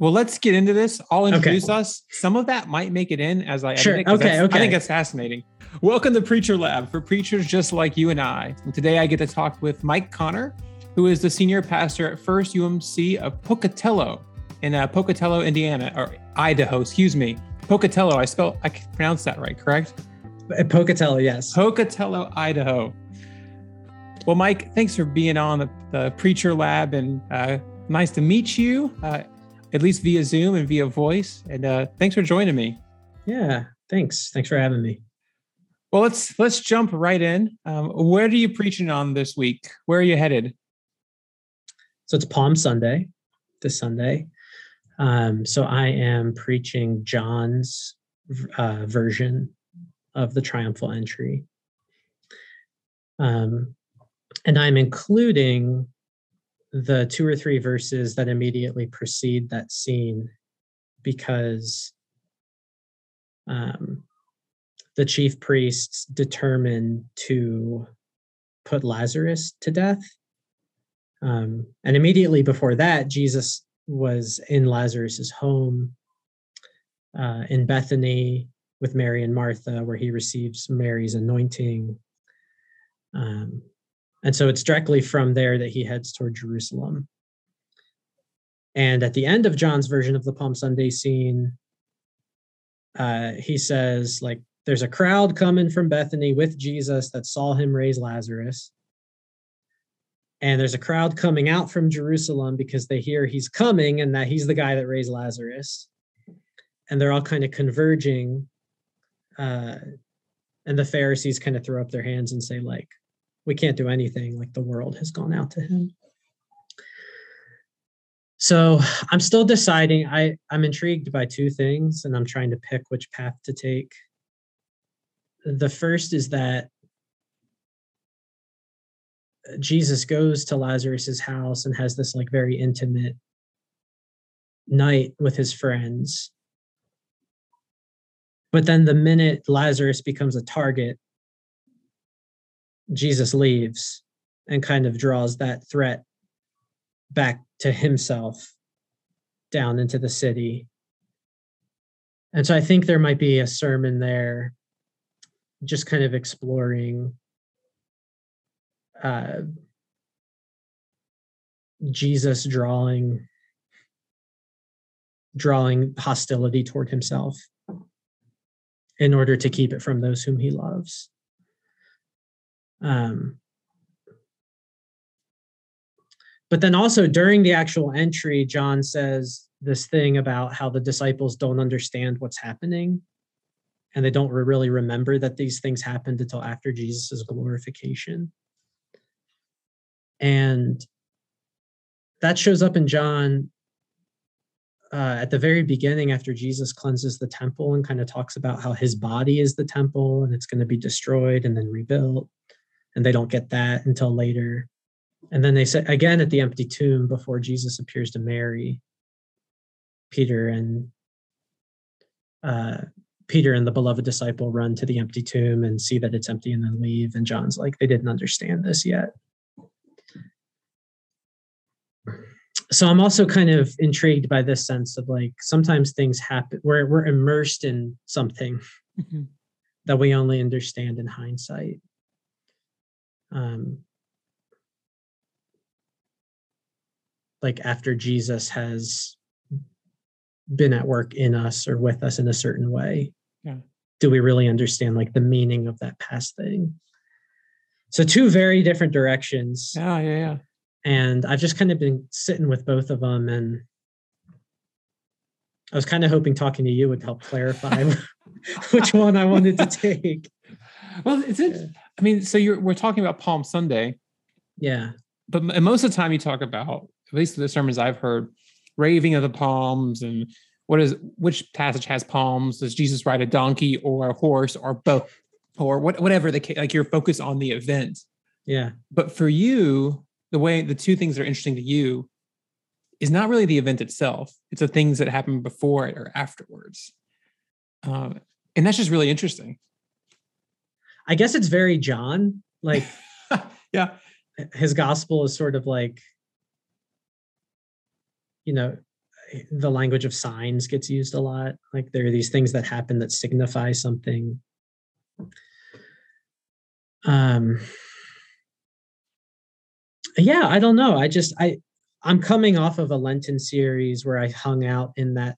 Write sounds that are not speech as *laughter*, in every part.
Well, let's get into this. I'll introduce okay. us. Some of that might make it in as I sure. it. Okay, okay. I think that's fascinating. Welcome to Preacher Lab for preachers just like you and I. And today I get to talk with Mike Connor, who is the senior pastor at First UMC of Pocatello in uh, Pocatello, Indiana, or Idaho, excuse me. Pocatello, I spell, I pronounce that right, correct? Uh, Pocatello, yes. Pocatello, Idaho. Well, Mike, thanks for being on the, the Preacher Lab and uh, nice to meet you, uh, at least via Zoom and via voice. And uh, thanks for joining me. Yeah, thanks. Thanks for having me. Well, let's let's jump right in. Um, where are you preaching on this week? Where are you headed? So it's Palm Sunday, this Sunday. Um, so I am preaching John's uh, version of the triumphal entry. Um, and I'm including the two or three verses that immediately precede that scene because um, the chief priests determined to put Lazarus to death. Um, and immediately before that, Jesus was in Lazarus's home uh, in Bethany with Mary and Martha, where he receives Mary's anointing. Um, and so it's directly from there that he heads toward Jerusalem. And at the end of John's version of the Palm Sunday scene, uh, he says, like, there's a crowd coming from Bethany with Jesus that saw him raise Lazarus. And there's a crowd coming out from Jerusalem because they hear he's coming and that he's the guy that raised Lazarus. And they're all kind of converging. Uh, and the Pharisees kind of throw up their hands and say, like, we can't do anything. Like the world has gone out to him. So I'm still deciding. I, I'm intrigued by two things and I'm trying to pick which path to take. The first is that Jesus goes to Lazarus's house and has this like very intimate night with his friends. But then the minute Lazarus becomes a target, Jesus leaves and kind of draws that threat back to himself down into the city. And so I think there might be a sermon there just kind of exploring uh, Jesus drawing drawing hostility toward himself in order to keep it from those whom he loves. Um, but then also during the actual entry, John says this thing about how the disciples don't understand what's happening and they don't really remember that these things happened until after Jesus' glorification. And that shows up in John uh, at the very beginning after Jesus cleanses the temple and kind of talks about how his body is the temple and it's going to be destroyed and then rebuilt. And they don't get that until later. And then they say again at the empty tomb before Jesus appears to Mary, Peter and uh, Peter and the beloved disciple run to the empty tomb and see that it's empty and then leave. And John's like, they didn't understand this yet. so I'm also kind of intrigued by this sense of like sometimes things happen where we're immersed in something mm-hmm. that we only understand in hindsight. Um, like after Jesus has been at work in us or with us in a certain way. Yeah. Do we really understand like the meaning of that past thing? So two very different directions. Yeah, yeah, yeah and I've just kind of been sitting with both of them and I was kind of hoping talking to you would help clarify *laughs* which one I wanted to *laughs* take. Well, it's it. I mean, so you're we're talking about Palm Sunday. Yeah. But most of the time you talk about, at least the sermons I've heard, raving of the palms and what is which passage has palms? Does Jesus ride a donkey or a horse or both or what, whatever the like you're focused on the event. Yeah. But for you, the way the two things that are interesting to you is not really the event itself it's the things that happen before it or afterwards um, and that's just really interesting i guess it's very john like *laughs* yeah his gospel is sort of like you know the language of signs gets used a lot. Like there are these things that happen that signify something. Um yeah, I don't know. I just I I'm coming off of a Lenten series where I hung out in that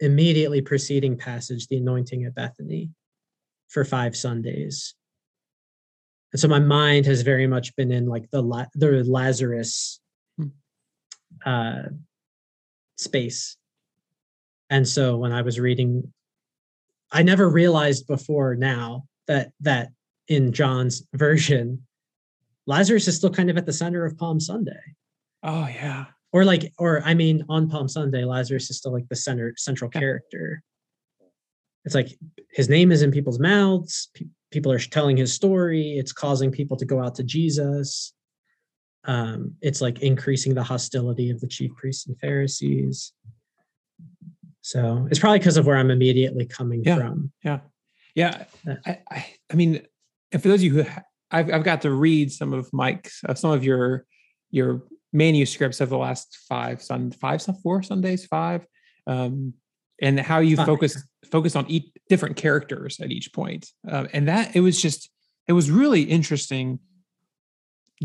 immediately preceding passage, the anointing at Bethany, for five Sundays. And so my mind has very much been in like the La- the Lazarus hmm. uh, space. And so when I was reading, I never realized before now that that in John's *laughs* version, Lazarus is still kind of at the center of Palm Sunday. Oh yeah. Or like, or I mean, on Palm Sunday, Lazarus is still like the center central yeah. character. It's like his name is in people's mouths. Pe- people are telling his story. It's causing people to go out to Jesus. Um, it's like increasing the hostility of the chief priests and Pharisees. So it's probably because of where I'm immediately coming yeah. from. Yeah. Yeah. I, I, I mean, and for those of you who I've, I've got to read some of Mike's, uh, some of your your manuscripts of the last five sun five four Sundays five, um, and how you focus focus on each different characters at each point, uh, and that it was just it was really interesting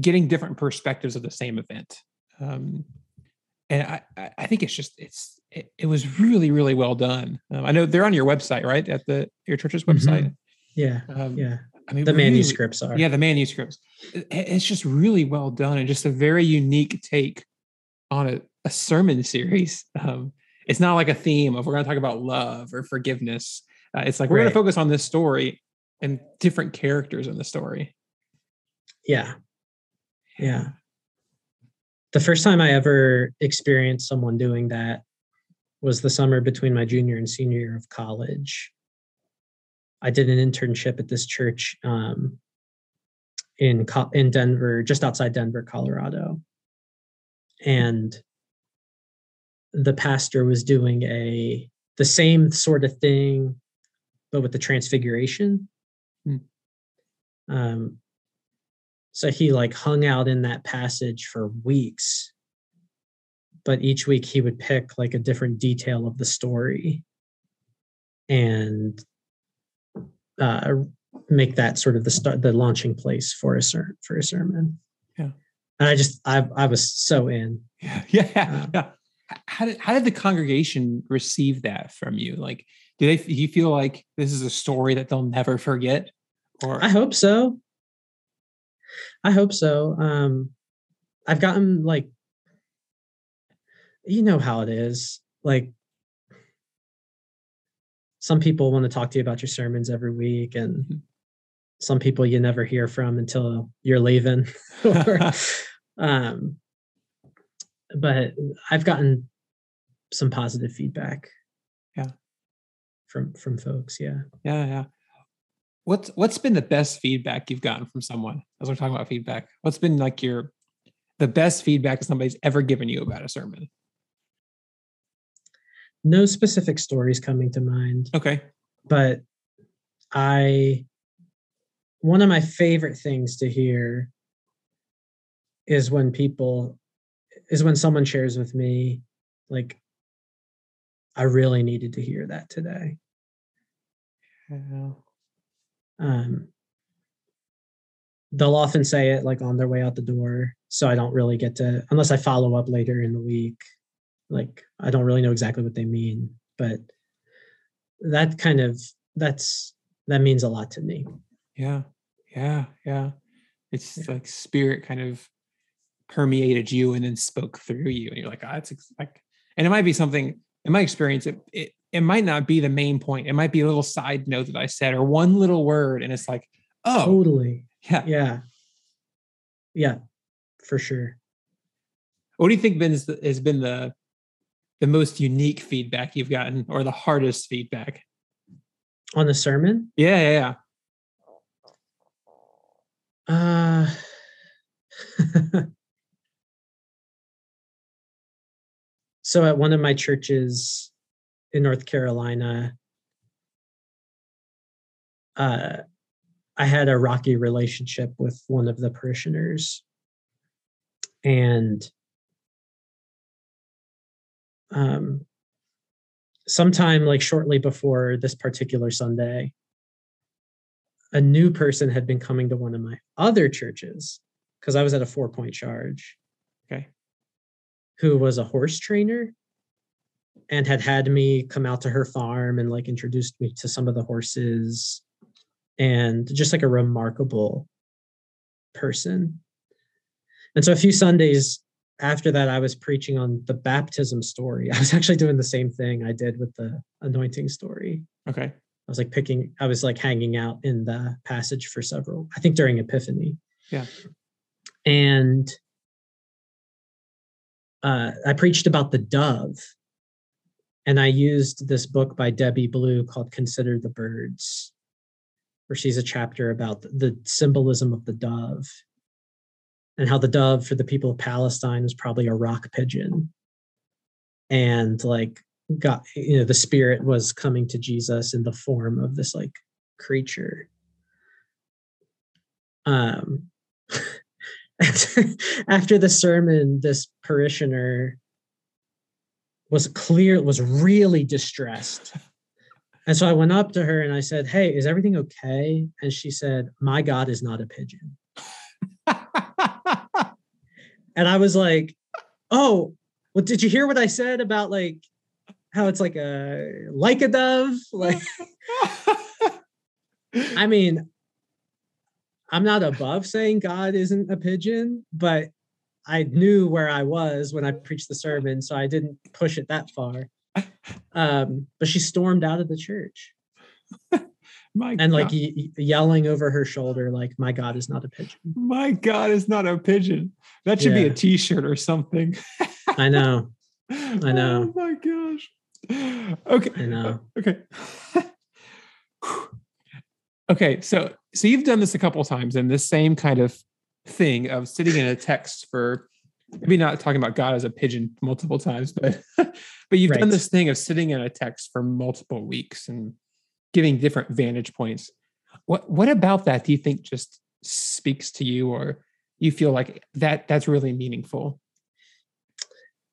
getting different perspectives of the same event. Um, and I, I think it's just it's it, it was really really well done. Um, I know they're on your website, right? At the your church's website. Mm-hmm. Yeah, um, yeah. I mean, the really, manuscripts are. Yeah, the manuscripts. It's just really well done and just a very unique take on a, a sermon series. Um, it's not like a theme of we're going to talk about love or forgiveness. Uh, it's like we're right. going to focus on this story and different characters in the story. Yeah. Yeah. The first time I ever experienced someone doing that was the summer between my junior and senior year of college. I did an internship at this church um, in in Denver, just outside Denver, Colorado, and the pastor was doing a the same sort of thing, but with the transfiguration. Hmm. Um, so he like hung out in that passage for weeks, but each week he would pick like a different detail of the story and uh, make that sort of the start, the launching place for a ser- for a sermon. Yeah, and I just I I was so in. *laughs* Yeah, yeah, uh, yeah. How did how did the congregation receive that from you? Like, do they do you feel like this is a story that they'll never forget? Or I hope so. I hope so. Um, I've gotten like, you know how it is. Like some people want to talk to you about your sermons every week and mm-hmm. some people you never hear from until you're leaving *laughs* *laughs* um, but i've gotten some positive feedback. Yeah. From from folks yeah. Yeah yeah. What's what's been the best feedback you've gotten from someone as we're talking about feedback? What's been like your the best feedback somebody's ever given you about a sermon? No specific stories coming to mind. Okay. But I, one of my favorite things to hear is when people, is when someone shares with me, like, I really needed to hear that today. Yeah. Um, they'll often say it like on their way out the door. So I don't really get to, unless I follow up later in the week, like i don't really know exactly what they mean but that kind of that's that means a lot to me yeah yeah yeah it's yeah. like spirit kind of permeated you and then spoke through you and you're like oh, that's like and it might be something in my experience it, it it might not be the main point. It might be a little side note that i said or one little word and it's like oh. Totally. Yeah. Yeah. Yeah. For sure. What do you think been has been the the most unique feedback you've gotten or the hardest feedback? On the sermon? Yeah yeah, yeah. uh *laughs* so at one of my churches in north carolina uh i had a rocky relationship with one of the parishioners and um, sometime like shortly before this particular Sunday, a new person had been coming to one of my other churches because I was at a four point charge. Who was a horse trainer and had had me come out to her farm and like introduced me to some of the horses and just like a remarkable person. And so a few Sundays after that, I was preaching on the baptism story. *laughs* I was actually doing the same thing I did with the anointing story. Okay. I was like picking, I was like hanging out in the passage for several, I think during Epiphany. Yeah. And uh, I preached about the dove. And I used this book by Debbie Blue called Consider the Birds, where she's a chapter about the symbolism of the dove and how the dove for the people of Palestine was probably a rock pigeon. And like got you know the spirit was coming to Jesus in the form of this like creature. Um *laughs* after the sermon, this parishioner was clear, was really distressed. And so I went up to her and I said, Hey, is everything okay? And she said, My God is not a pigeon. and I was like, "Oh, well, did you hear what I said about like how it's like a like a dove?" Like, *laughs* I mean, I'm not above saying God isn't a pigeon, but I knew where I was when I preached the sermon, so I didn't push it that far. Um, but she stormed out of the church. *laughs* My and like y- yelling over her shoulder, like, "My God is not a pigeon." My God is not a pigeon. That should yeah. be a T-shirt or something. I know. *laughs* I know. Oh my gosh. Okay. I know. Okay. *laughs* okay. So, so you've done this a couple times, and this same kind of thing of sitting in a text for maybe not talking about God as a pigeon multiple times, but *laughs* but you've right. done this thing of sitting in a text for multiple weeks and giving different vantage points. What what about that do you think just speaks to you or you feel like that that's really meaningful?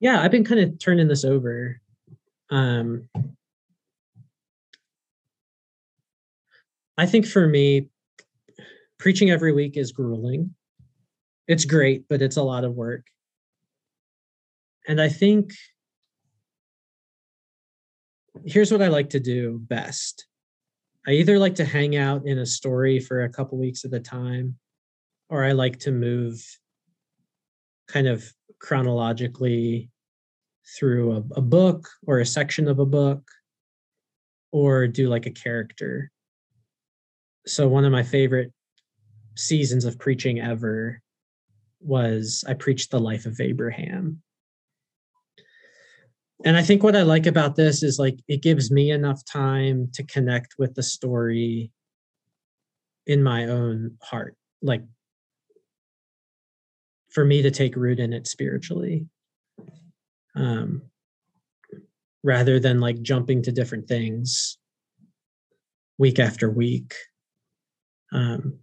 Yeah, I've been kind of turning this over. Um I think for me, preaching every week is grueling. It's great, but it's a lot of work. And I think here's what I like to do best I either like to hang out in a story for a couple weeks at a time, or I like to move kind of chronologically through a, a book or a section of a book, or do like a character. So, one of my favorite seasons of preaching ever was I preached the life of Abraham and I think what I like about this is like it gives me enough time to connect with the story in my own heart. Like for me to take root in it spiritually. Um rather than like jumping to different things week after week. Um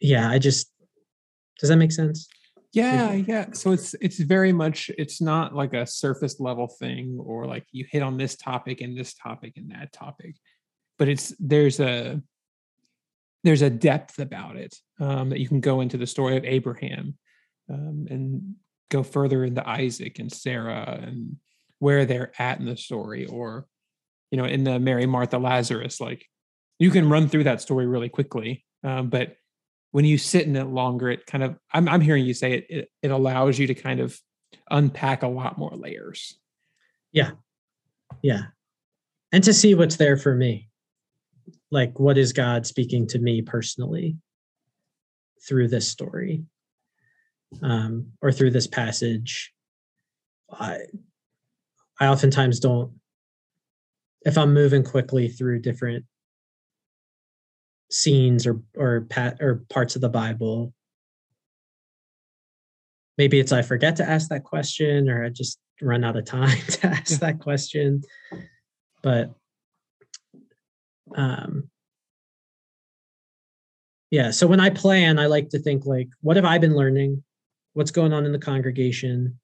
yeah, I just does that make sense? yeah yeah so it's it's very much it's not like a surface level thing or like you hit on this topic and this topic and that topic but it's there's a there's a depth about it um, that you can go into the story of abraham um, and go further into isaac and sarah and where they're at in the story or you know in the mary martha lazarus like you can run through that story really quickly um, but when you sit in it longer, it kind of I'm I'm hearing you say it it, it allows you to kind of unpack a lot more layers. Yeah. Yeah. And to see what's there for me. Like what is God speaking to me personally through this story? Um, or through this passage. I I oftentimes don't if I'm moving quickly through different scenes or or pat or parts of the Bible. Maybe it's I forget to ask that question or I just run out of time *laughs* to ask yeah. that question. But um yeah, so when I plan, I like to think like, what have I been learning? What's going on in the congregation?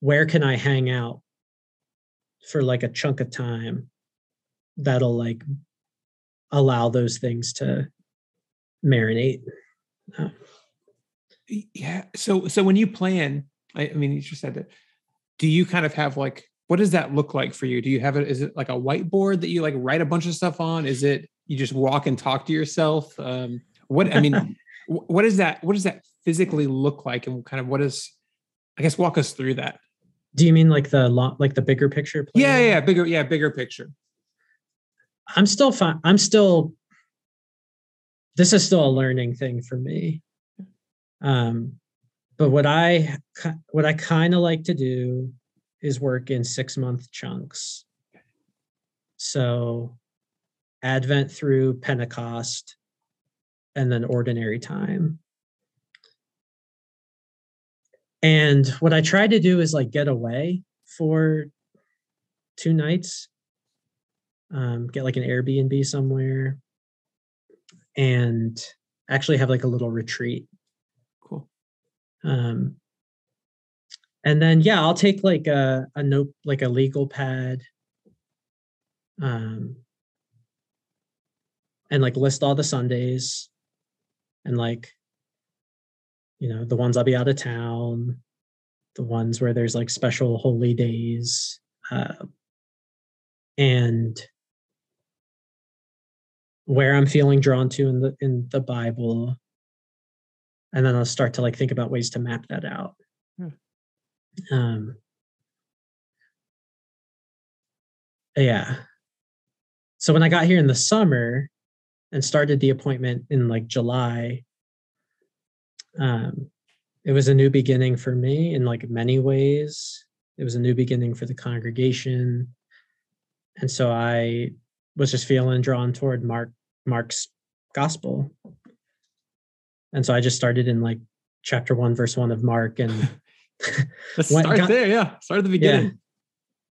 where can I hang out for like a chunk of time that'll like allow those things to marinate. Uh, yeah. So so when you plan, I, I mean, you just said that. Do you kind of have like what does that look like for you? Do you have it? Is it like a whiteboard that you like write a bunch of stuff on? Is it you just walk and talk to yourself? Um, what I mean, *laughs* what is that? What does that physically look like, and kind of what is? I guess walk us through that. Do you mean like the lot, like the bigger picture? Plan? Yeah, yeah, bigger, yeah, bigger picture. I'm still fine. I'm still. This is still a learning thing for me. Um, but what I what I kind of like to do is work in six month chunks. So, Advent through Pentecost, and then ordinary time. And what I try to do is like get away for two nights, um, get like an Airbnb somewhere, and actually have like a little retreat. Cool. Um, and then yeah, I'll take like a a note, like a legal pad, um, and like list all the Sundays, and like you know the ones i'll be out of town the ones where there's like special holy days uh, and where i'm feeling drawn to in the in the bible and then i'll start to like think about ways to map that out hmm. um yeah so when i got here in the summer and started the appointment in like july um, it was a new beginning for me in like many ways. It was a new beginning for the congregation, and so I was just feeling drawn toward Mark Mark's gospel, and so I just started in like chapter one, verse one of Mark, and *laughs* *laughs* let's start got, there. Yeah, start at the beginning. Yeah,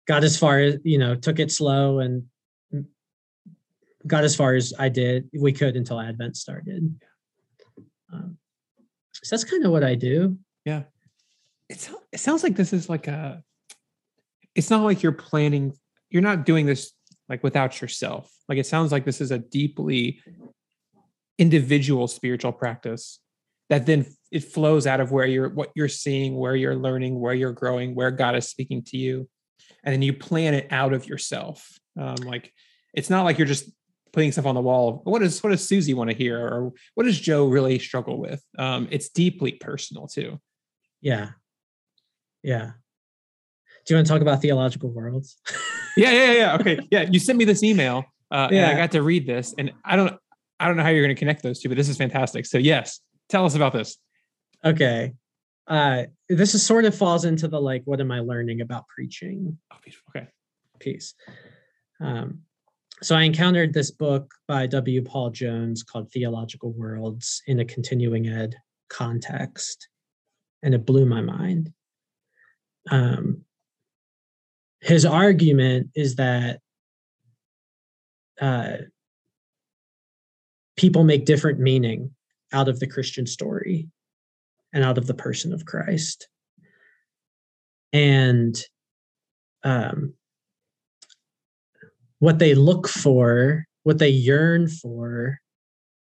got as far as you know, took it slow, and got as far as I did we could until Advent started. Um, so that's kind of what I do. Yeah. It's it sounds like this is like a it's not like you're planning you're not doing this like without yourself. Like it sounds like this is a deeply individual spiritual practice that then it flows out of where you're what you're seeing, where you're learning, where you're growing, where God is speaking to you. And then you plan it out of yourself. Um, like it's not like you're just putting stuff on the wall. What does what does Susie want to hear, or what does Joe really struggle with? Um, it's deeply personal too. Yeah, yeah. Do you want to talk about theological worlds? *laughs* yeah, yeah, yeah. Okay, yeah. You sent me this email, uh, yeah. and I got to read this, and I don't, I don't know how you're going to connect those two, but this is fantastic. So yes, tell us about this. Okay, uh, this is sort of falls into the like, what am I learning about preaching? Oh, okay, piece. Um, so I encountered this book by W. Paul Jones called Theological Worlds in a continuing ed context, and it blew my mind. Um, his argument is that uh, people make different meaning out of the Christian story and out of the person of Christ. And um, what they look for, what they yearn for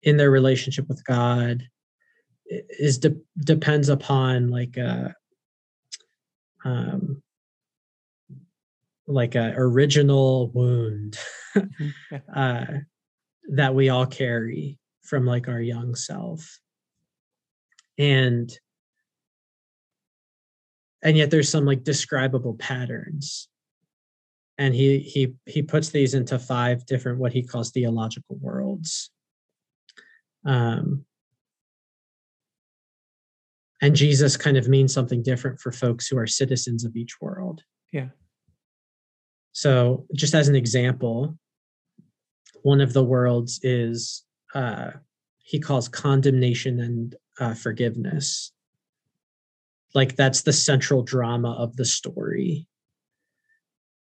in their relationship with God is de- depends upon like a um like a original wound mm-hmm. *laughs* uh that we all carry from like our young self. And and yet there's some like describable patterns. And he he he puts these into five different what he calls theological worlds. Um and jesus kind of means something different for folks who are citizens of each world. Yeah so just as an example one of the worlds is uh he calls condemnation and uh, forgiveness. Like that's the central drama of the story.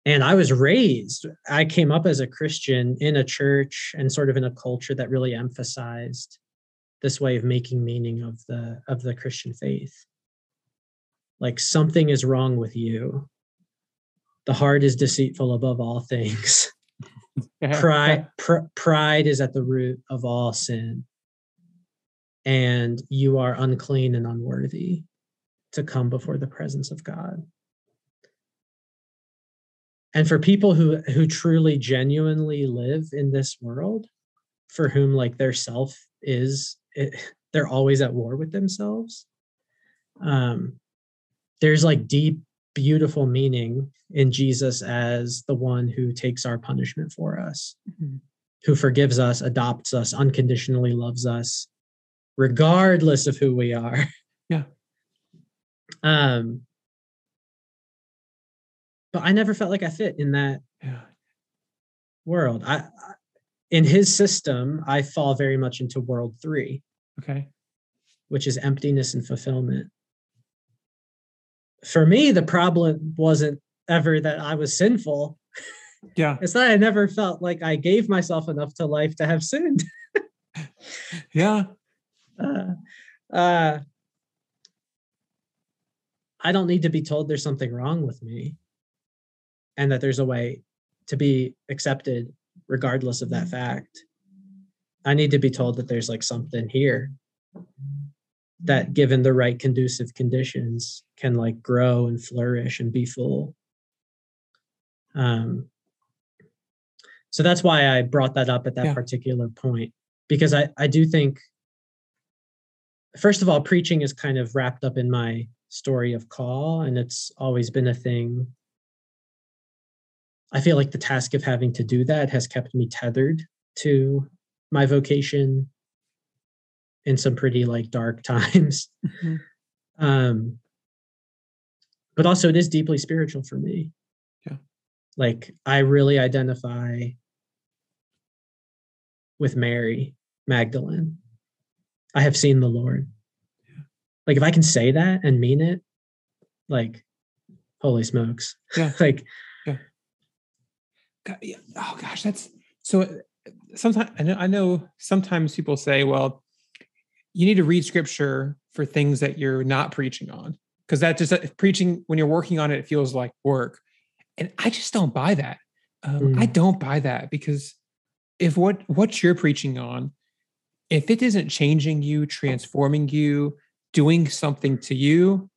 And i was raised i came up as a christian in a church and sort of in a culture that really emphasized this way of making meaning of the of the christian faith. Like something is wrong with you. The heart is deceitful above all things. *laughs* pride pr- pride is at the root of all sin. And you are unclean and unworthy to come before the presence of God. And for people who who truly genuinely live in this world, for whom like their self is it, they're always at war with themselves um there's like deep beautiful meaning in jesus as the one who takes our punishment for us mm-hmm. who forgives us adopts us unconditionally loves us regardless of who we are *laughs* yeah um but i never felt like i fit in that yeah. world I, I in his system i fall very much into world three Okay. Which is emptiness and fulfillment. For me, the problem wasn't ever that I was sinful. Yeah. It's that I never felt like I gave myself enough to life to have sinned. *laughs* yeah. Uh, uh, I don't need to be told there's something wrong with me and that there's a way to be accepted regardless of that fact. I need to be told that there's like something here that given the right conducive conditions can like grow and flourish and be full. Um so that's why I brought that up at that yeah. particular point because I I do think first of all preaching is kind of wrapped up in my story of call and it's always been a thing I feel like the task of having to do that has kept me tethered to my vocation in some pretty like dark *laughs* times. Mm-hmm. Um, but also it is deeply spiritual for me. Yeah. Like I really identify with Mary Magdalene. I have seen the Lord. Yeah. Like if I can say that and mean it, like holy smokes. Yeah. *laughs* like yeah. God, yeah. Oh gosh, that's so sometimes I know, I know sometimes people say, well, you need to read scripture for things that you're not preaching on because that just preaching when you're working on it, it feels like work. And I just don't buy that. Um, mm. I don't buy that because if what what you're preaching on, if it isn't changing you, transforming you, doing something to you,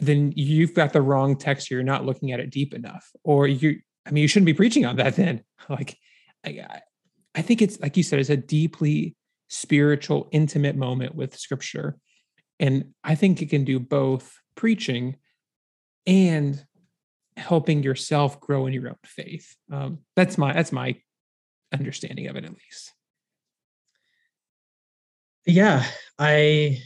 then you've got the wrong text. You're not looking at it deep enough, or you. I mean, you shouldn't be preaching on that then. *laughs* Like, I, I think it's like you said, it's a deeply spiritual, intimate moment with scripture. And I think it can do both preaching and helping yourself grow in your own faith. Um, that's my that's my understanding of it at least. Yeah, I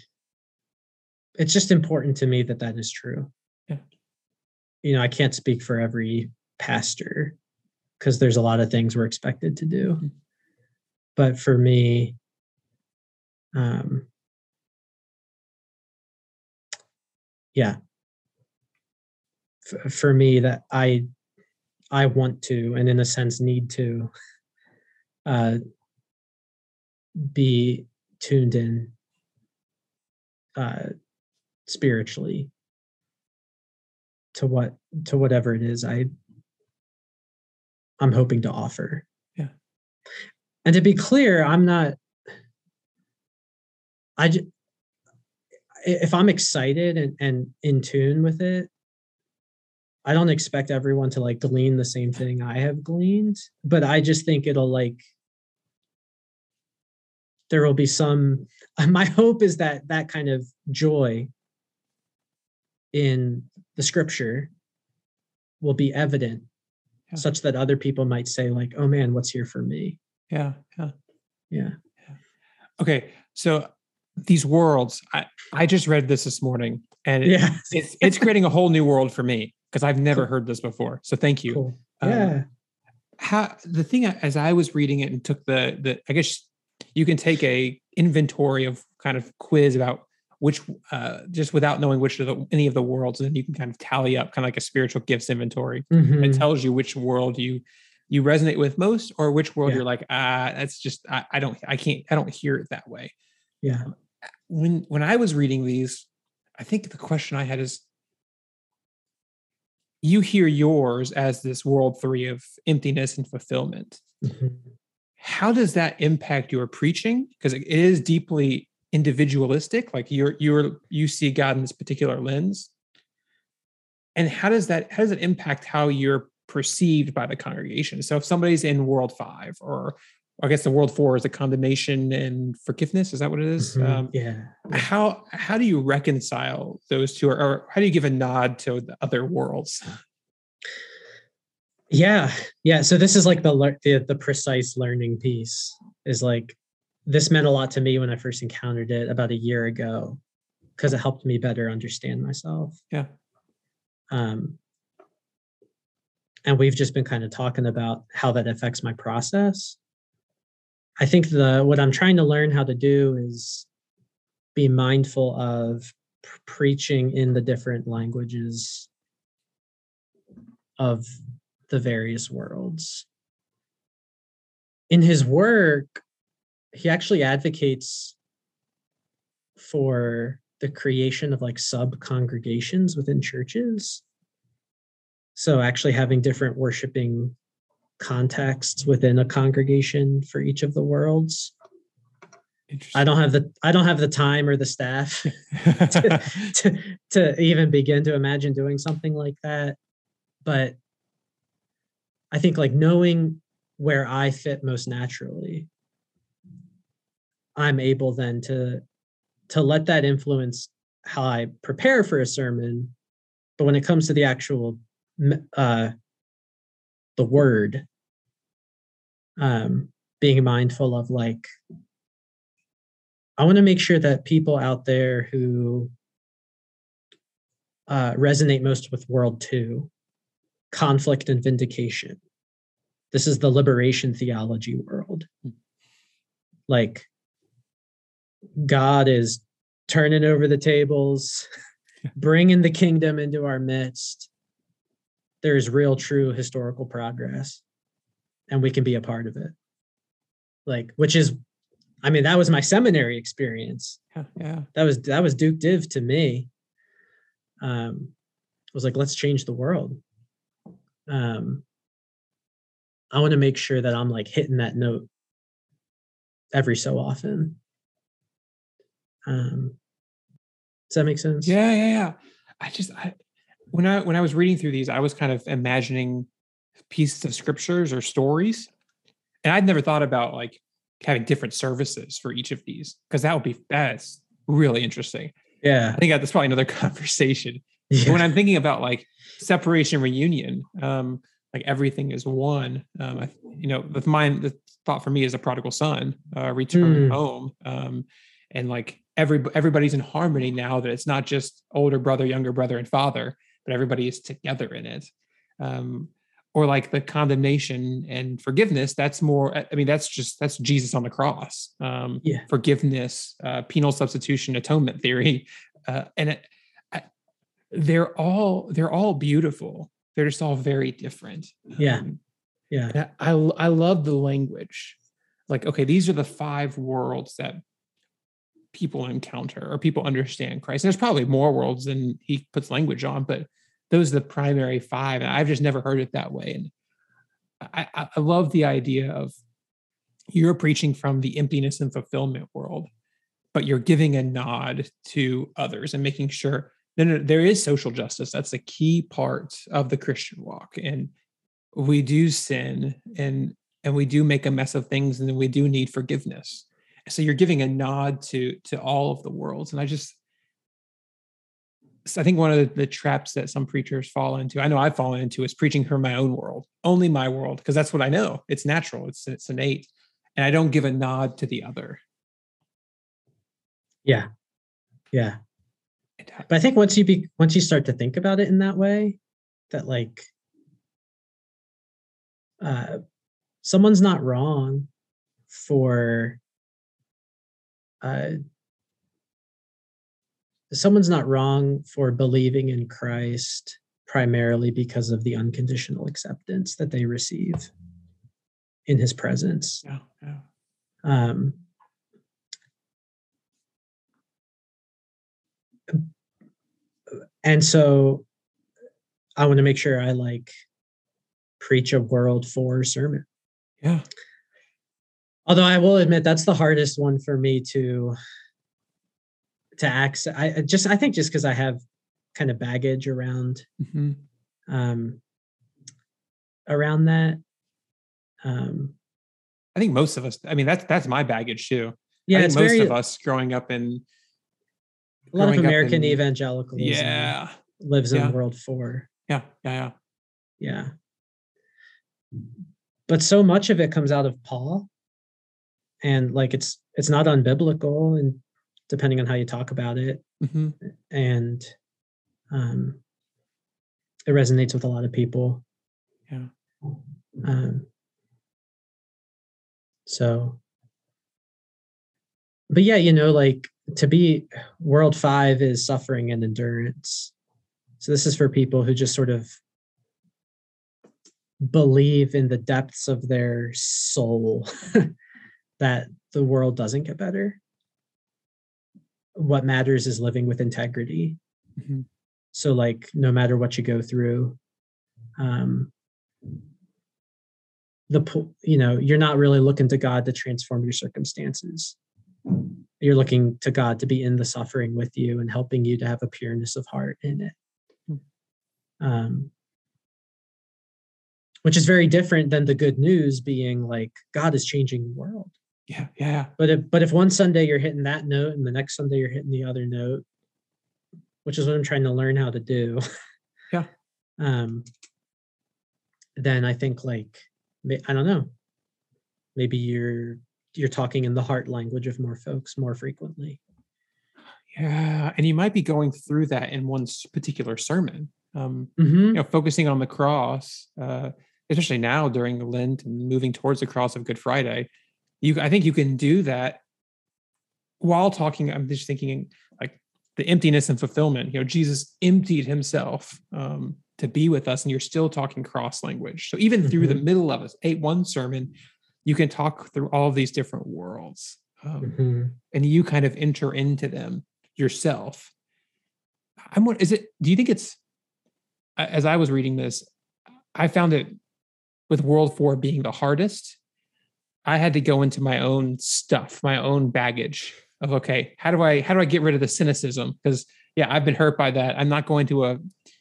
it's just important to me that that is true. Yeah. You know, I can't speak for every pastor because there's a lot of things we're expected to do. Mm-hmm but for me um yeah F- for me that i i want to and in a sense need to uh be tuned in uh spiritually to what to whatever it is i i'm hoping to offer Yeah. and to be clear i'm not i just, if i'm excited and, and in tune with it i don't expect everyone to like glean the same thing i have gleaned but i just think it'll like there will be some *laughs* my hope is that that kind of joy in the scripture will be evident yeah. such that other people might say like oh man what's here for me? Yeah. Yeah. Yeah. Okay so these worlds i i just read this this morning and yeah it's it's creating a whole new world for me because i've never cool. heard this before so thank you cool. Um, yeah um, how the thing as i was reading it and took the the i guess you can take a inventory of kind of quiz about which uh just without knowing which of the any of the worlds and then you can kind of tally up kind of like a spiritual gifts inventory mm-hmm. it tells you which world you you resonate with most or which world yeah. you're like ah that's just I, I, don't i can't i don't hear it that way yeah when when i was reading these i think the question i had is you hear yours as this world three of emptiness and fulfillment. Mm-hmm. How does that impact your preaching? Because it is deeply individualistic. Like you're you're you see God in this particular lens. And how does that how does it impact how you're perceived by the congregation? So if somebody's in world five or I guess the world four is a condemnation and forgiveness. Is that what it is? Mm-hmm. Um, yeah. How how do you reconcile those two, or, or, how do you give a nod to the other worlds? Yeah, yeah. So this is like the the, the precise learning piece. Is like this meant a lot to me when I first encountered it about a year ago, because it helped me better understand myself. Yeah. Um. And we've just been kind of talking about how that affects my process I think the what I'm trying to learn how to do is be mindful of preaching in the different languages of the various worlds. In his work, he actually advocates for the creation of like sub congregations within churches. So, actually having different worshiping contexts within a congregation for each of the worlds. I don't have the I don't have the time or the staff *laughs* to, to, to even begin to imagine doing something like that. But I think like knowing where I fit most naturally, I'm able then to to let that influence how I prepare for a sermon. But when it comes to the actual uh, the word um, being mindful of like i want to make sure that people out there who uh, resonate most with world two conflict and vindication. This is the liberation theology world. Like god is turning over the tables *laughs* bringing the kingdom into our midst there's real true historical progress and we can be a part of it. Like which is i mean that was my seminary experience. Yeah, yeah. that was that was duke div to me. Um was like let's change the world. Um i want to make sure that i'm like hitting that note every so often. Um does that make sense? Yeah yeah yeah. I just i when i when i was reading through these i was kind of imagining pieces of scriptures or stories. And I'd never thought about like having different services for each of these because that would be that's really interesting. Yeah. I think that's probably another *laughs* conversation. Yeah. When I'm thinking about like separation reunion, um, like everything is one. Um, I, you know, with mine, the thought for me is a prodigal son, uh, return mm. home. Um, and like every everybody's in harmony now that it's not just older brother, younger brother, and father, but everybody is together in it. Um, or like the condemnation and forgiveness that's more i mean that's just that's jesus on the cross. Um yeah. forgiveness uh, penal substitution atonement theory. Uh, and it, I, they're all they're all beautiful. They're just all very different. Yeah. Um, yeah. I, I love the language. Like okay these are the five worlds that people encounter or people understand christ and there's probably more worlds than he puts language on but those are the primary five. And I've just never heard it that way. And I, I love the idea of you're preaching from the emptiness and fulfillment world, but you're giving a nod to others and making sure no, no, there is social justice. That's a key part of the Christian walk. And we do sin and and we do make a mess of things and we do need forgiveness. So you're giving a nod to to all of the worlds. And I just I think one of the, traps that some preachers fall into, I know I've fallen into, is preaching from my own world, only my world, because that's what I know. It's natural, it's it's innate, and I don't give a nod to the other. Yeah, yeah. But I think once you be once you start to think about it in that way, that like, uh, someone's not wrong for uh someone's not wrong for believing in Christ primarily because of the unconditional acceptance that they receive in his presence. Yeah, yeah. Um, and so I want to make sure I like preach a world for sermon. Yeah. Although I will admit that's the hardest one for me to to access. I just I think just because I have kind of baggage around hmm um around that. Um I think most of us. I mean, that's that's my baggage too. yeah, I think most very of us growing up in a lot of American in- evangelicalism yeah, lives in world four. yeah, yeah, yeah. Yeah. But so much of it comes out of Paul. And like it's it's not unbiblical and depending on how you talk about it. hmm And um it resonates with a lot of people. Yeah. Um so but yeah, you know, like to be world five is suffering and endurance. So this is for people who just sort of believe in the depths of their soul *laughs* that the world doesn't get better. What matters is living with integrity. Mhm. So, like, no matter what you go through, um, the you know you're not really looking to God to transform your circumstances. You're looking to God to be in the suffering with you and helping you to have a pureness of heart in it. Um, which is very different than the good news being like God is changing the world. Yeah, yeah, yeah. But if but if one Sunday you're hitting that note and the next Sunday you're hitting the other note, which is what I'm trying to learn how to do. *laughs* Yeah. Um then I think like I don't know. Maybe you're you're talking in the heart language of more folks more frequently. Yeah, and you might be going through that in one particular sermon. Um, Mm-hmm. you know, focusing on the cross, uh, especially now during Lent and moving towards the cross of Good Friday. You, I think you can do that while talking. I'm just thinking like the emptiness and fulfillment. You know, Jesus emptied himself um, to be with us, and you're still talking cross language. So even through the Mhm. middle of a eight one sermon, you can talk through all of these different worlds. Um, Mhm. and you kind of enter into them yourself. I'm what is it? Do you think it's as I was reading this, I found it with World Four being the hardest. I had to go into my own stuff, my own baggage of okay, how do I how do I get rid of the cynicism? Because yeah, I've been hurt by that. I'm not going to a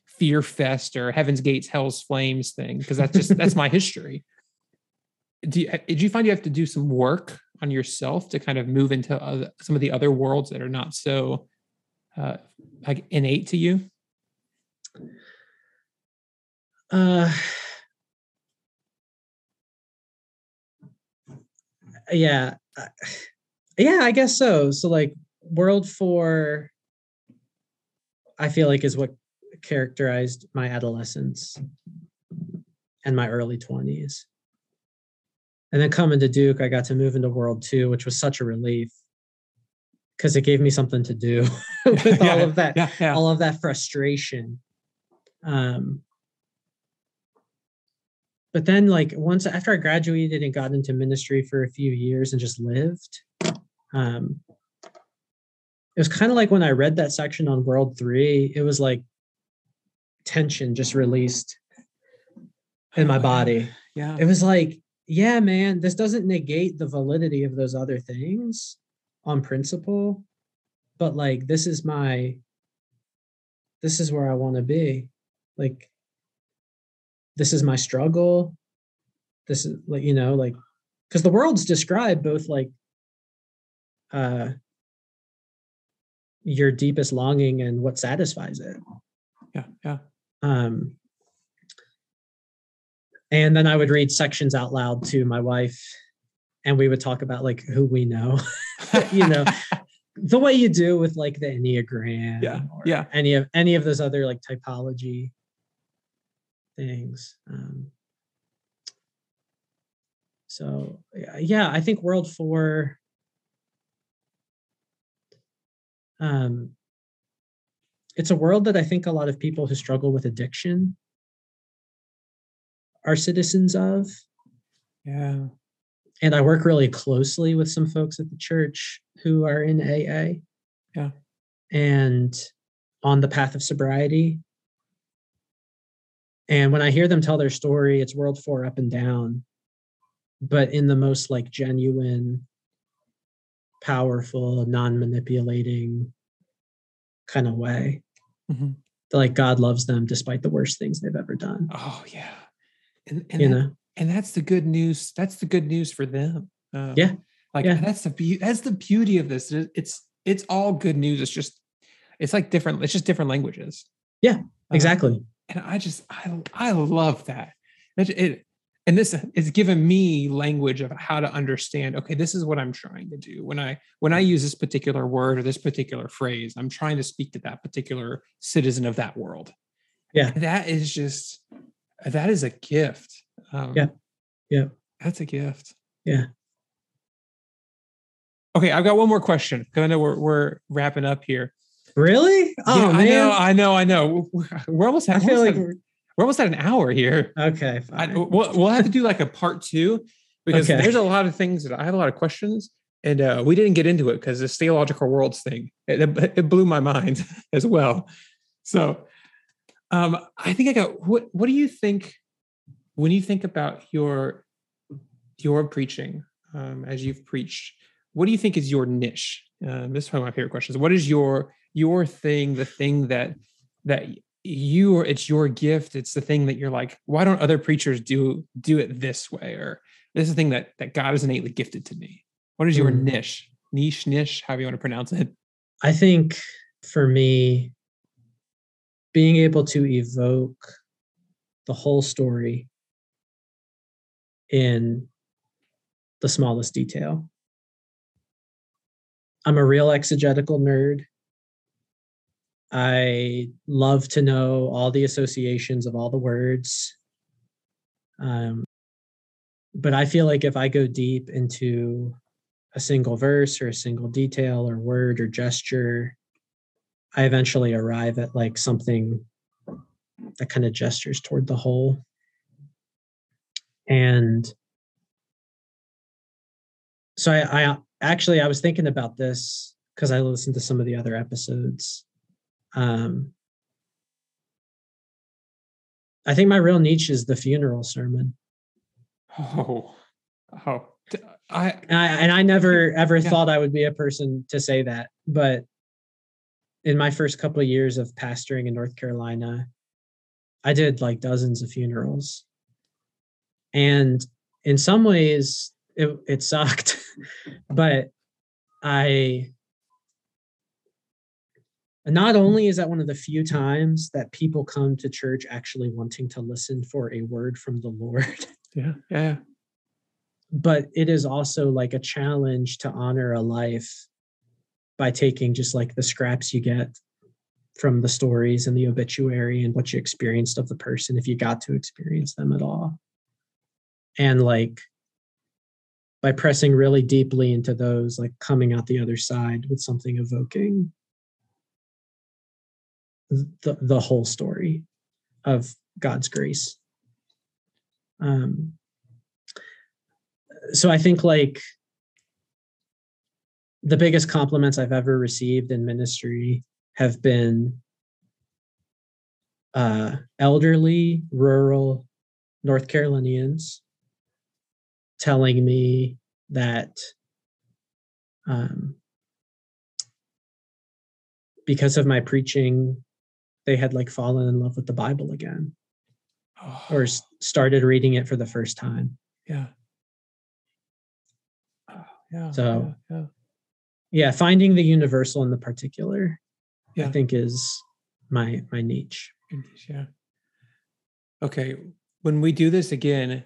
fear fest or Heaven's Gates, Hell's Flames thing because that's just that's my history. You, did you find you have to do some work on yourself to kind of move into other, some of the other worlds that are not so uh, like innate to you? Uh, yeah, uh, yeah, I guess so. So like World Four, I feel like is what characterized my adolescence and my early twenties. And then coming to Duke, I got to move into World Two, which was such a relief because it gave me something to do *laughs* with *laughs* all of that Yeah, yeah. all of that frustration um but then like once after i graduated and got into ministry for a few years and just lived um it was kind of like when i read that section on world 3 it was like tension just released in my body Yeah. it was like yeah man this doesn't negate the validity of those other things on principle but like this is my this is where i want to be like this is my struggle this is like you know like because the world's described both like uh your deepest longing and what satisfies it Yeah. Yeah. um and then i would read sections out loud to my wife and we would talk about like who we know *laughs* you know *laughs* the way you do with like the enneagram Yeah, or yeah. any of any of those other like typology things um so yeah, i think world four um it's a world that i think a lot of people who struggle with addiction are citizens of Yeah. and I work really closely with some folks at the church who are in AA. Yeah. And on the path of sobriety. And when I hear them tell their story, it's World Four up and down, but in the most like genuine, powerful, non-manipulating kind of way. Mm-hmm. Like God loves them despite the worst things they've ever done. Oh yeah, and and you that- know, and that's the good news. That's the good news for them. Um, Yeah, like yeah. that's the be- that's the beauty of this. It's it's all good news. It's just it's like different. It's just different languages. Yeah, Um, exactly. And I just I I love that. It, it and this is given me language of how to understand. Okay, this is what I'm trying to do when I when I use this particular word or this particular phrase. I'm trying to speak to that particular citizen of that world. Yeah. And that is just that is a gift. Um, Yeah. Yeah. that's a gift. Yeah. Okay, I've got one more question because I know we're we're wrapping up here. Really? Oh yeah, man. I know, I know, I know. We're, almost at, I feel almost like at- we're, almost at an hour here. okay. I, we'll, we'll have to do like a part two because Okay. there's a lot of things that I have a lot of questions and uh, we didn't get into it because the theological worlds thing it, it- it blew my mind *laughs* as well. So um, I think I got what what do you think when you think about your your preaching um, as you've preached? What do you think is your niche? Um, this is one of my favorite questions. What is your your thing? The thing that that you are it's your gift. It's the thing that you're like. Why don't other preachers do do it this way? Or this is the thing that that God has innately gifted to me. What is your Hmm. niche? Niche, niche, however you want to pronounce it. I think for me, being able to evoke the whole story in the smallest detail. I'm a real exegetical nerd. I love to know all the associations of all the words. Um, but I feel like if I go deep into a single verse or a single detail or word or gesture, I eventually arrive at like something that kind of gestures toward the whole. And so I, I actually I was thinking about this because I listened to some of the other episodes. Um, I think my real niche is the funeral sermon. Oh, oh, I And I, and I never ever Yeah. thought I would be a person to say that, but in my first couple of years of pastoring in North Carolina, I did like dozens of funerals, and in some ways it it sucked, *laughs* but I. Not only is that one of the few times that people come to church actually wanting to listen for a word from the Lord, *laughs* yeah yeah. But it is also like a challenge to honor a life by taking just like the scraps you get from the stories and the obituary and what you experienced of the person if you got to experience them at all. And like by pressing really deeply into those like coming out the other side with something evoking the, the whole story of god's grace. Um so I think like the biggest compliments I've ever received in ministry have been uh, elderly, rural North Carolinians telling me that um, because of my preaching, they had like fallen in love with the Bible again oh, or started reading it for the first time. yeah Oh, yeah So- yeah, yeah. Yeah, finding the universal in the particular, Yeah. I think is my my niche. Yeah. Okay, when we do this again,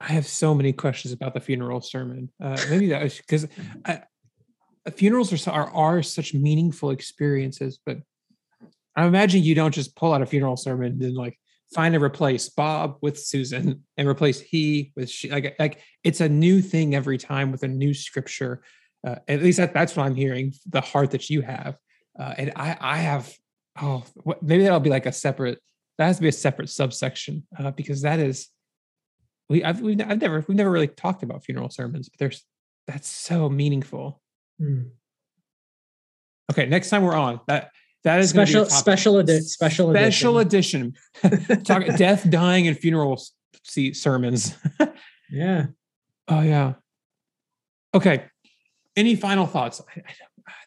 I have so many questions about the funeral sermon. Uh, maybe that because funerals are, are are such meaningful experiences, but I imagine you don't just pull out a funeral sermon and then like find and replace Bob with Susan *laughs* and replace he with she. Like like it's a new thing every time with a new scripture. Uh, at least that, that's what I'm hearing. The heart that you have, uh, and I I have oh what, maybe that'll be like a separate that has to be a separate subsection uh, because that is we I've we've, I've never we've never really talked about funeral sermons but there's that's so meaningful Mm. okay next time we're on that That is gonna be a special special edi- special special edition. edition. *laughs* Talk *laughs* death, dying, and funeral see sermons. *laughs* yeah. Oh yeah. Okay. Any final thoughts? I, I,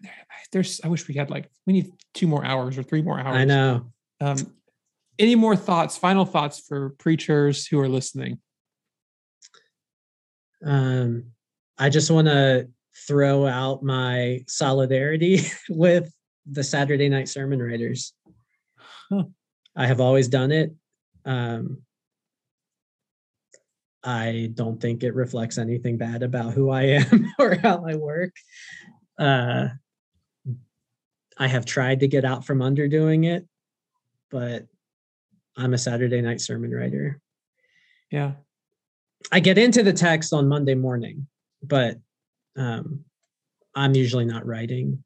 I- there's. I wish we had like we need two more hours or three more hours. I know. Um, any more thoughts? Final thoughts for preachers who are listening? Um, I just want to throw out my solidarity with the Saturday night sermon writers. Huh. I have always done it. Um, I don't think it reflects anything bad about who I am *laughs* or how I work. Uh, I have tried to get out from under doing it, but I'm a Saturday night sermon writer. Yeah. I get into the text on Monday morning, but um, I'm usually not writing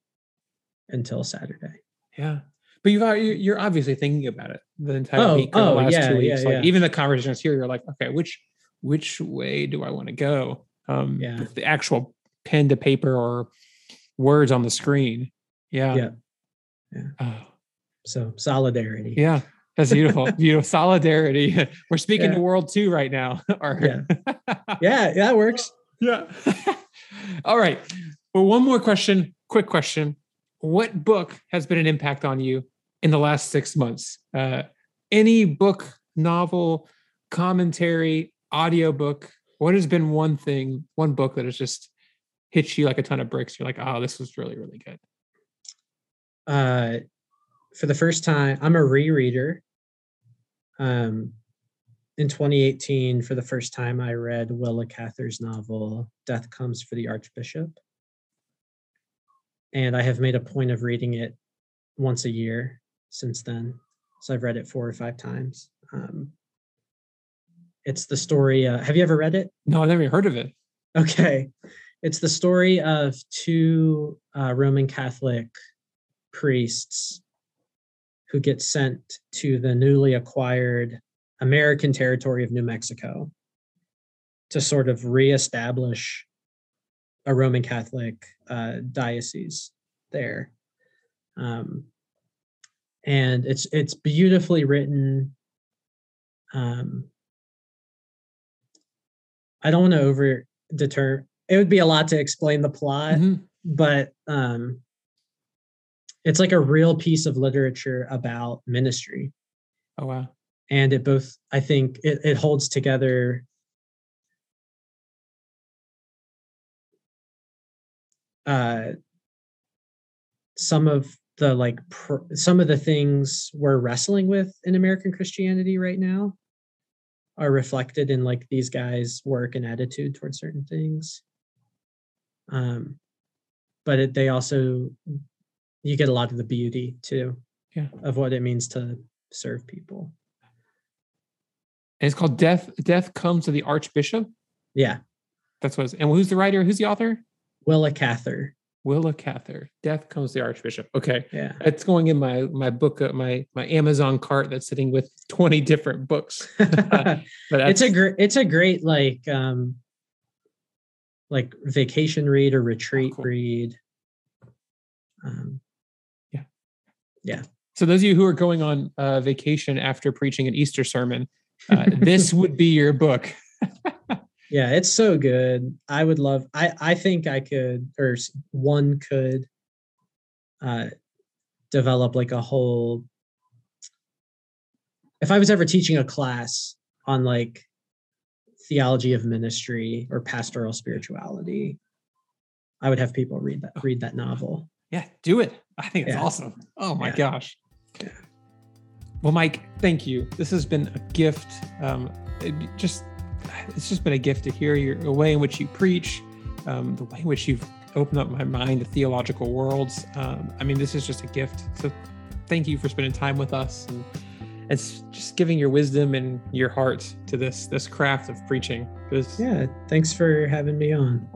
until Saturday. Yeah. But you've you- you're obviously thinking about it the entire Oh, week or the oh, last yeah, two yeah, weeks. like yeah. even the conversations here, you're like, okay, which which way do I want to go? Um Yeah. the actual pen to paper or words on the screen. Yeah. Yeah. Yeah. Oh, So solidarity. yeah. That's beautiful. *laughs* beautiful. Solidarity. *laughs* We're speaking Yeah. to world two right now. *laughs* Yeah. Yeah, that works. yeah. All right. Well, one more question. Quick question. What book has been an impact on you in the last six months? Uh, any book, novel, commentary, audiobook? What has been one thing, one book that has just hit you like a ton of bricks? You're like, oh, this was really, really good. Uh, for the first time, I'm a rereader. Um, in 2018, for the first time, I read Willa Cather's novel "Death Comes for the Archbishop," and I have made a point of reading it once a year since then. So I've read it four or five times. Um, it's the story. Uh, have you ever read it? No, I've never heard of it. Okay. It's the story of two uh, Roman Catholic priests who get sent to the newly acquired American territory of New Mexico to sort of reestablish a Roman Catholic uh, diocese there. Um, and it's it's beautifully written. Um, I don't want to over deter. It would be a lot to explain the plot, Mhm. but um, it's like a real piece of literature about ministry, Oh, wow. and it both. I think it, it holds together. Uh, some of the like pr- some of the things we're wrestling with in American Christianity right now are reflected in like these guys' work and attitude towards certain things. Um, but it, they also you get a lot of the beauty too, Yeah. of what it means to serve people. And it's called Death. Death comes to the Archbishop. Yeah, That's what. It's, and who's the writer? Who's the author? Willa Cather. Willa Cather. Death comes the Archbishop. Okay. Yeah, It's going in my my book, uh, my my Amazon cart that's sitting with *laughs* twenty different books. *laughs* *laughs* But it's a great it's a great like um like vacation read or retreat cool. read. Um, yeah. Yeah. so those of you who are going on uh, vacation after preaching an Easter sermon, uh, this would be your book. Yeah it's so good i would love i i think i could or one could uh develop like a whole if i was ever teaching a class on like theology of ministry or pastoral spirituality i would have people read that read that novel Yeah, do it. I think it's Yeah. awesome. Oh my Yeah. gosh. Yeah. Well, Mike, thank you. This has been a gift. Um, it just it's just been a gift to hear your the way in which you preach, um, the way in which you've opened up my mind to theological worlds. Um, I mean, this is just a gift. So thank you for spending time with us and it's just giving your wisdom and your heart to this this craft of preaching. Yeah thanks for having me on